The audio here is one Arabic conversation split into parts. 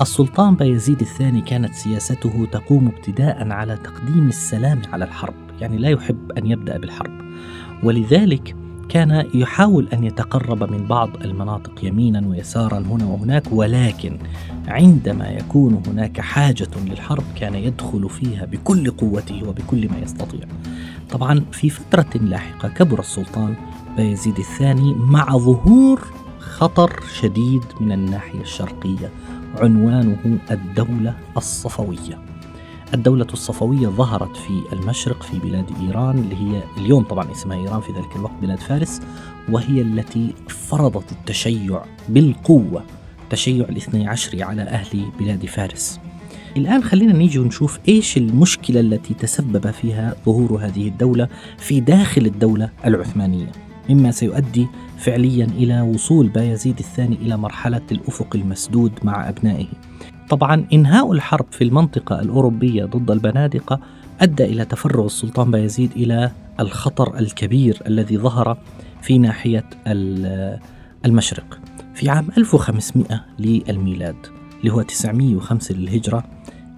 السلطان بايزيد الثاني كانت سياسته تقوم ابتداء على تقديم السلام على الحرب، يعني لا يحب أن يبدأ بالحرب، ولذلك كان يحاول أن يتقرب من بعض المناطق يمينا ويسارا هنا وهناك ولكن عندما يكون هناك حاجة للحرب كان يدخل فيها بكل قوته وبكل ما يستطيع. طبعا في فترة لاحقة كبر السلطان بايزيد الثاني مع ظهور خطر شديد من الناحية الشرقية عنوانه الدولة الصفوية. الدولة الصفوية ظهرت في المشرق في بلاد إيران اللي هي اليوم طبعا اسمها إيران في ذلك الوقت بلاد فارس وهي التي فرضت التشيع بالقوة تشيع الاثني عشري على أهل بلاد فارس الآن خلينا نيجي ونشوف إيش المشكلة التي تسبب فيها ظهور هذه الدولة في داخل الدولة العثمانية مما سيؤدي فعليا إلى وصول بايزيد الثاني إلى مرحلة الأفق المسدود مع أبنائه. طبعا إنهاء الحرب في المنطقة الأوروبية ضد البنادقة أدى إلى تفرغ السلطان بايزيد إلى الخطر الكبير الذي ظهر في ناحية المشرق. في عام 1500 للميلاد اللي هو 905 للهجرة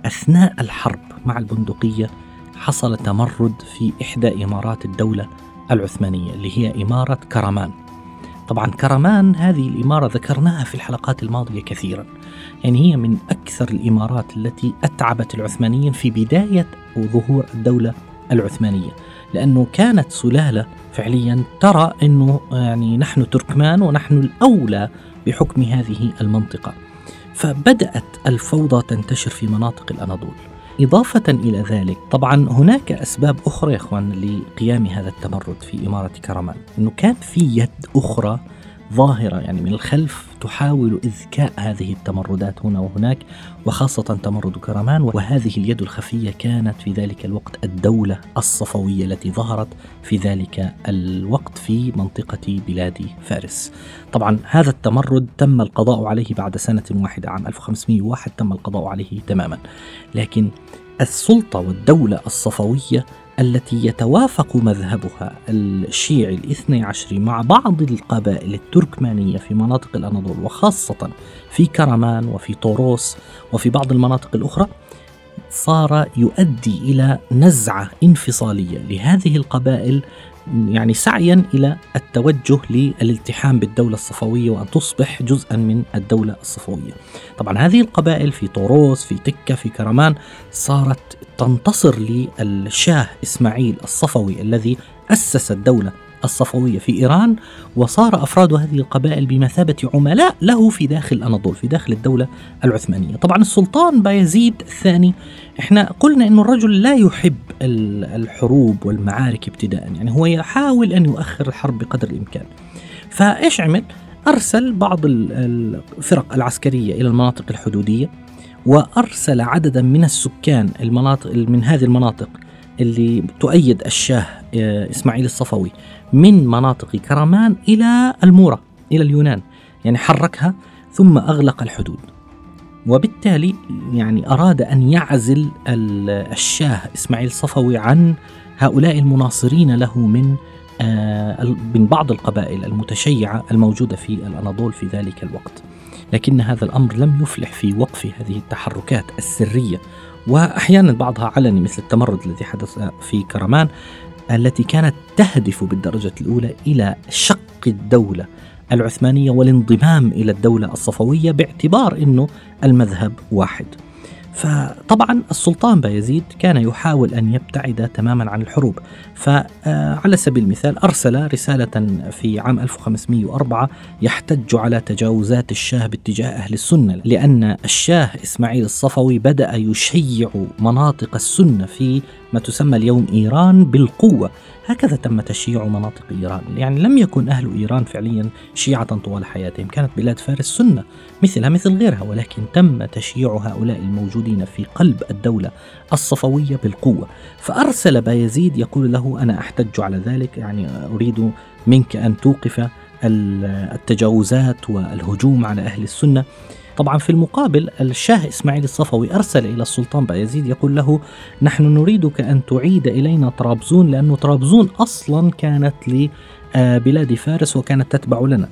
أثناء الحرب مع البندقية حصل تمرد في إحدى إمارات الدولة العثمانية اللي هي إمارة كرمان. طبعا كرمان هذه الإمارة ذكرناها في الحلقات الماضية كثيرا. يعني هي من أكثر الإمارات التي أتعبت العثمانيين في بداية ظهور الدولة العثمانية. لأنه كانت سلالة فعليا ترى أنه يعني نحن تركمان ونحن الأولى بحكم هذه المنطقة. فبدأت الفوضى تنتشر في مناطق الأناضول. إضافة إلى ذلك طبعا هناك أسباب أخرى يا إخوان لقيام هذا التمرد في إمارة كرمان. أنه كان في يد أخرى ظاهرة يعني من الخلف تحاول إذكاء هذه التمردات هنا وهناك وخاصة تمرد كرمان وهذه اليد الخفية كانت في ذلك الوقت الدولة الصفوية التي ظهرت في ذلك الوقت في منطقة بلاد فارس. طبعا هذا التمرد تم القضاء عليه بعد سنة واحدة عام 1501 تم القضاء عليه تماما. لكن السلطة والدولة الصفوية التي يتوافق مذهبها الشيعي الاثني عشري مع بعض القبائل التركمانية في مناطق الأناضول وخاصة في كرمان وفي طوروس وفي بعض المناطق الأخرى صار يؤدي إلى نزعة انفصالية لهذه القبائل يعني سعيا إلى التوجه للالتحام بالدولة الصفوية وأن تصبح جزءا من الدولة الصفوية. طبعا هذه القبائل في طوروس في تكة في كرمان صارت تنتصر للشاه إسماعيل الصفوي الذي أسس الدولة الصفوية في إيران وصار أفراد هذه القبائل بمثابة عملاء له في داخل الأناضول في داخل الدولة العثمانية. طبعا السلطان بايزيد الثاني. إحنا قلنا أن الرجل لا يحب الحروب والمعارك ابتداء يعني هو يحاول أن يؤخر الحرب بقدر الإمكان. فإيش عمل؟ أرسل بعض الفرق العسكرية إلى المناطق الحدودية وأرسل عددا من السكان المناطق من هذه المناطق اللي تؤيد الشاه آه، إسماعيل الصفوي من مناطق كرمان إلى المورة إلى اليونان يعني حركها ثم أغلق الحدود. وبالتالي يعني أراد أن يعزل الشاه إسماعيل الصفوي عن هؤلاء المناصرين له من آه، من بعض القبائل المتشيعة الموجودة في الأناضول في ذلك الوقت. لكن هذا الأمر لم يفلح في وقف هذه التحركات السرية وأحيانا بعضها علني مثل التمرد الذي حدث في كرمان التي كانت تهدف بالدرجة الأولى إلى شق الدولة العثمانية والانضمام إلى الدولة الصفوية باعتبار أنه المذهب واحد. فطبعا السلطان بايزيد كان يحاول أن يبتعد تماما عن الحروب. فعلى سبيل المثال أرسل رسالة في عام 1504 يحتج على تجاوزات الشاه باتجاه أهل السنة لأن الشاه إسماعيل الصفوي بدأ يشيع مناطق السنة في ما تسمى اليوم إيران بالقوة. هكذا تم تشييع مناطق إيران. يعني لم يكن أهل إيران فعليا شيعة طوال حياتهم. كانت بلاد فارس سنة مثلها مثل غيرها ولكن تم تشييع هؤلاء الموجودين في قلب الدولة الصفوية بالقوة. فأرسل بايزيد يقول له أنا أحتج على ذلك يعني أريد منك أن توقف التجاوزات والهجوم على أهل السنة. طبعا في المقابل الشاه إسماعيل الصفوي أرسل إلى السلطان بايزيد يقول له نحن نريدك أن تعيد إلينا طرابزون لأن طرابزون أصلا كانت لبلاد فارس وكانت تتبع لنا.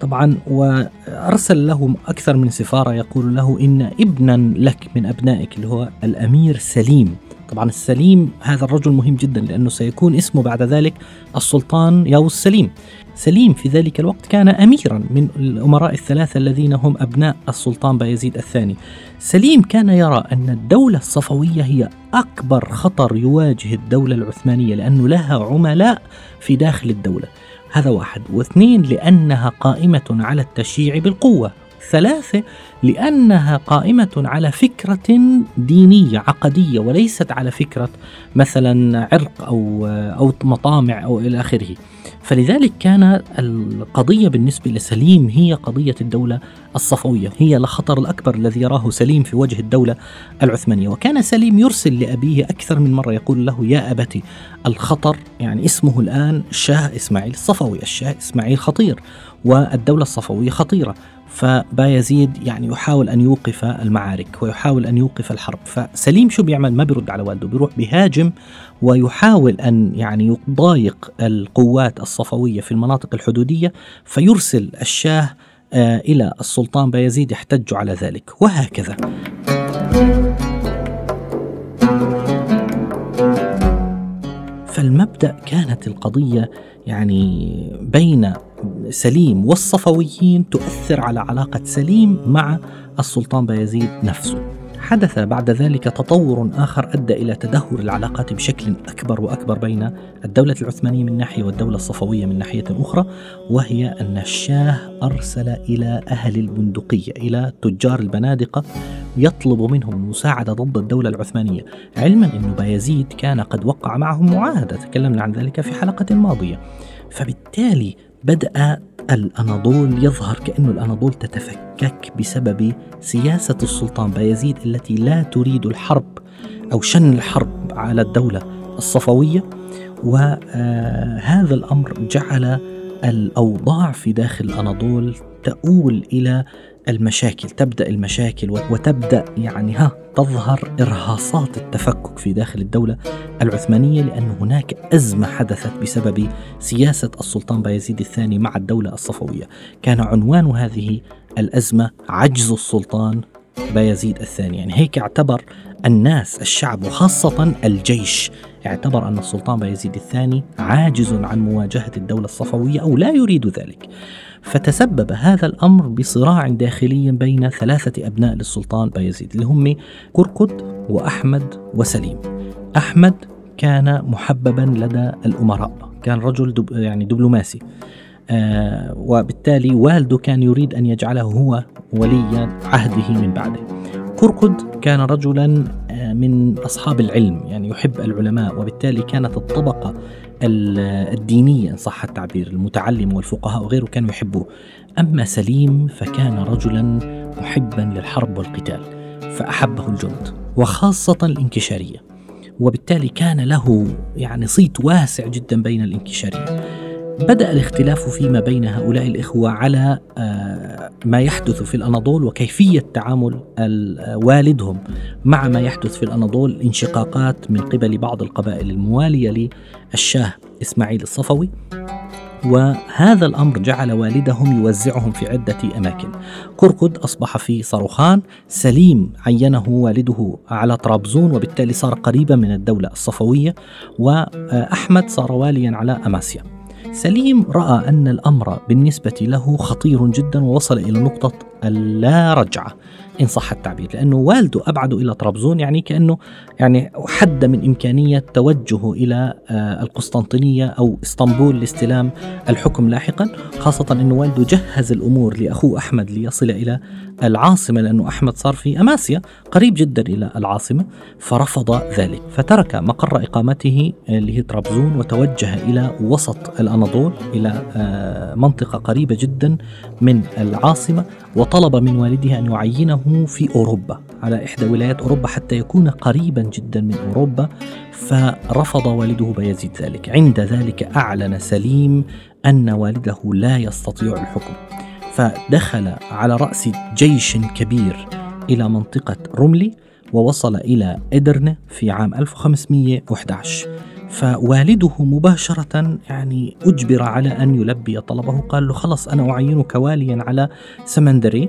طبعا وأرسل له أكثر من سفارة يقول له إن ابنا لك من أبنائك اللي هو الأمير سليم. طبعا السليم هذا الرجل مهم جدا لأنه سيكون اسمه بعد ذلك السلطان ياوس سليم. سليم في ذلك الوقت كان أميرا من الأمراء الثلاثة الذين هم أبناء السلطان بايزيد الثاني. سليم كان يرى أن الدولة الصفوية هي أكبر خطر يواجه الدولة العثمانية لأنه لها عملاء في داخل الدولة. هذا واحد. واثنين لأنها قائمة على التشييع بالقوة. ثلاثة لأنها قائمة على فكرة دينية عقدية وليست على فكرة مثلا عرق أو أو مطامع أو إلى آخره. فلذلك كان القضية بالنسبة لسليم هي قضية الدولة الصفوية هي الخطر الأكبر الذي يراه سليم في وجه الدولة العثمانية. وكان سليم يرسل لأبيه أكثر من مرة يقول له يا أبتي الخطر يعني اسمه الآن الشاه إسماعيل الصفوي الشاه إسماعيل خطير والدولة الصفوية خطيرة. فبايزيد يعني يحاول أن يوقف المعارك ويحاول أن يوقف الحرب. فسليم شو بيعمل؟ ما بيرد على والده بيروح بيهاجم ويحاول أن يعني يضايق القوات الصفوية في المناطق الحدودية فيرسل الشاه آه، إلى السلطان. بايزيد يحتج على ذلك. وهكذا. فالمبدأ كانت القضية يعني بين سليم والصفويين تؤثر على علاقة سليم مع السلطان بايزيد نفسه. حدث بعد ذلك تطور آخر أدى إلى تدهور العلاقات بشكل أكبر وأكبر بين الدولة العثمانية من ناحية والدولة الصفوية من ناحية أخرى وهي أن الشاه أرسل إلى أهل البندقية إلى تجار البنادقة يطلب منهم المساعدة ضد الدولة العثمانية. علما أن بايزيد كان قد وقع معهم معاهدة. تكلمنا عن ذلك في حلقة ماضية. فبالتالي بدأ الأناضول يظهر كأن الأناضول تتفكك بسبب سياسة السلطان بايزيد التي لا تريد الحرب أو شن الحرب على الدولة الصفوية. وهذا الأمر جعل الأوضاع في داخل الأناضول تؤول إلى المشاكل تبدأ المشاكل وتبدأ يعني ها تظهر إرهاصات التفكك في داخل الدولة العثمانية لأن هناك أزمة حدثت بسبب سياسة السلطان بايزيد الثاني مع الدولة الصفوية. كان عنوان هذه الأزمة عجز السلطان بايزيد الثاني. يعني هيك اعتبر الناس الشعب وخاصة الجيش اعتبر أن السلطان بايزيد الثاني عاجز عن مواجهة الدولة الصفوية أو لا يريد ذلك. فتسبب هذا الأمر بصراع داخلي بين ثلاثة أبناء للسلطان بايزيد اللي هم كركد وأحمد وسليم. أحمد كان محببا لدى الأمراء كان رجل دب يعني دبلوماسي. آه وبالتالي والده كان يريد أن يجعله هو ولي عهده من بعده. كركد كان رجلا آه، من أصحاب العلم يعني يحب العلماء وبالتالي كانت الطبقة الدينية إن صح التعبير المتعلم والفقهاء وغيره كانوا يحبوه. أما سليم فكان رجلا محبا للحرب والقتال فأحبه الجند وخاصة الإنكشارية وبالتالي كان له يعني صيت واسع جدا بين الانكشارية بدأ الاختلاف فيما بين هؤلاء الإخوة على آه، ما يحدث في الأناضول وكيفية تعامل والدهم مع ما يحدث في الأناضول انشقاقات من قبل بعض القبائل الموالية للشاه إسماعيل الصفوي. وهذا الأمر جعل والدهم يوزعهم في عدة أماكن. كركد أصبح في صاروخان سليم عينه والده على طرابزون وبالتالي صار قريبا من الدولة الصفوية وأحمد صار واليا على أماسيا. سليم رأى أن الأمر بالنسبة له خطير جدا ووصل إلى نقطة اللا رجعة إن صح التعبير لأنه والده أبعده إلى طرابزون يعني كأنه يعني حد من إمكانية توجهه إلى آه، القسطنطينية أو إسطنبول لاستلام الحكم لاحقا خاصة أنه والده جهز الأمور لأخوه أحمد ليصل إلى العاصمة لأنه أحمد صار في أماسيا قريب جدا إلى العاصمة فرفض ذلك فترك مقر إقامته اللي هي طرابزون وتوجه إلى وسط الأناضول إلى آه، منطقة قريبة جدا من العاصمة وطلب من والده أن يعينه في أوروبا على إحدى ولايات أوروبا حتى يكون قريبا جدا من أوروبا فرفض والده بايزيد ذلك. عند ذلك أعلن سليم أن والده لا يستطيع الحكم فدخل على رأس جيش كبير إلى منطقة رملي ووصل إلى إدرنة في عام 1511 فوالده مباشرة يعني أجبر على أن يلبي طلبه. قال له خلص أنا أعينك واليا على سمندري.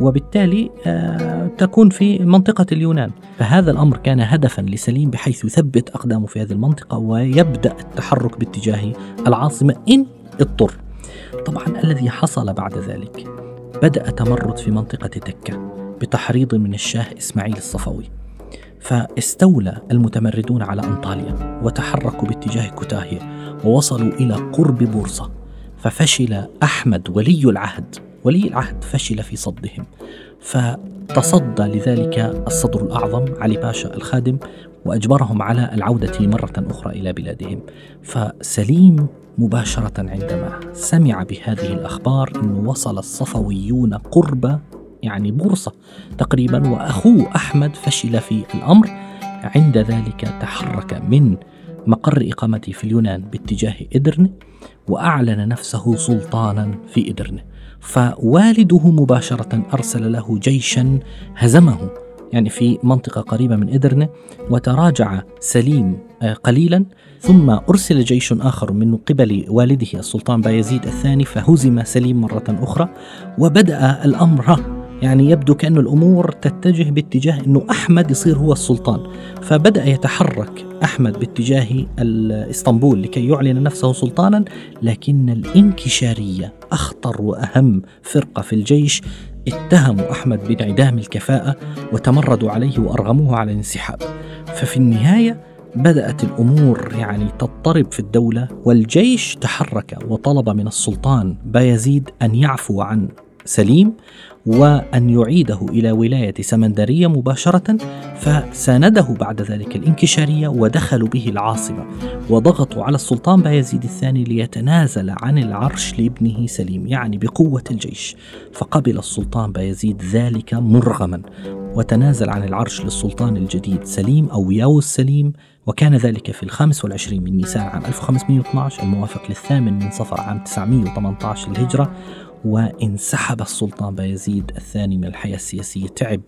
وبالتالي آه، تكون في منطقة اليونان. فهذا الأمر كان هدفا لسليم بحيث يثبت أقدامه في هذه المنطقة ويبدأ التحرك باتجاه العاصمة إن اضطر. طبعا الذي حصل بعد ذلك بدأ تمرد في منطقة تكة بتحريض من الشاه إسماعيل الصفوي. فاستولى المتمردون على أنطاليا وتحركوا باتجاه كوتاهية ووصلوا إلى قرب بورصة ففشل أحمد ولي العهد ولي العهد فشل في صدهم فتصدى لذلك الصدر الأعظم علي باشا الخادم وأجبرهم على العودة مرة أخرى إلى بلادهم فسليم مباشرة عندما سمع بهذه الأخبار أنه وصل الصفويون قرب يعني بورصة. تقريبا وأخوه أحمد فشل في الأمر. عند ذلك تحرك من مقر إقامته في اليونان باتجاه إدرن وأعلن نفسه سلطانا في إدرن. فوالده مباشرة أرسل له جيشا هزمه. يعني في منطقة قريبة من إدرنة وتراجع سليم آه، قليلا. ثم أرسل جيش آخر من قبل والده السلطان بايزيد الثاني فهزم سليم مرة أخرى وبدأ الأمر. يعني يبدو كأن الأمور تتجه باتجاه أنه أحمد يصير هو السلطان. فبدأ يتحرك أحمد باتجاه اسطنبول لكي يعلن نفسه سلطانا لكن الانكشارية أخطر وأهم فرقة في الجيش. اتهموا أحمد بانعدام الكفاءة وتمردوا عليه وأرغموه على الانسحاب. ففي النهاية بدأت الأمور يعني تضطرب في الدولة والجيش تحرك وطلب من السلطان بايزيد أن يعفو عن سليم وأن يعيده إلى ولاية سمندرية مباشرة فسانده بعد ذلك الانكشارية ودخلوا به العاصمة وضغطوا على السلطان بايزيد الثاني ليتنازل عن العرش لابنه سليم يعني بقوة الجيش. فقبل السلطان بايزيد ذلك مرغما وتنازل عن العرش للسلطان الجديد سليم أو ياوس سليم وكان ذلك في الخامس والعشرين من نيسان عام 1512 الموافق للثامن من صفر عام 918 للهجرة. وانسحب السلطان بايزيد الثاني من الحياة السياسية. تعب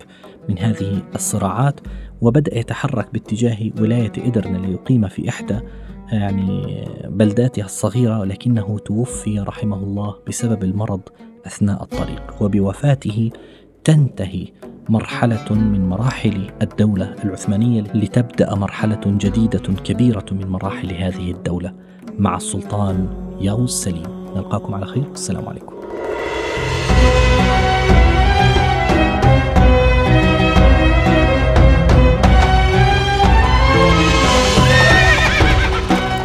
من هذه الصراعات وبدأ يتحرك باتجاه ولاية إدرن ليقيم في إحدى يعني بلداتها الصغيرة لكنه توفي رحمه الله بسبب المرض أثناء الطريق. وبوفاته تنتهي مرحلة من مراحل الدولة العثمانية لتبدأ مرحلة جديدة كبيرة من مراحل هذه الدولة مع السلطان ياوس سليم. نلقاكم على خير. والسلام عليكم.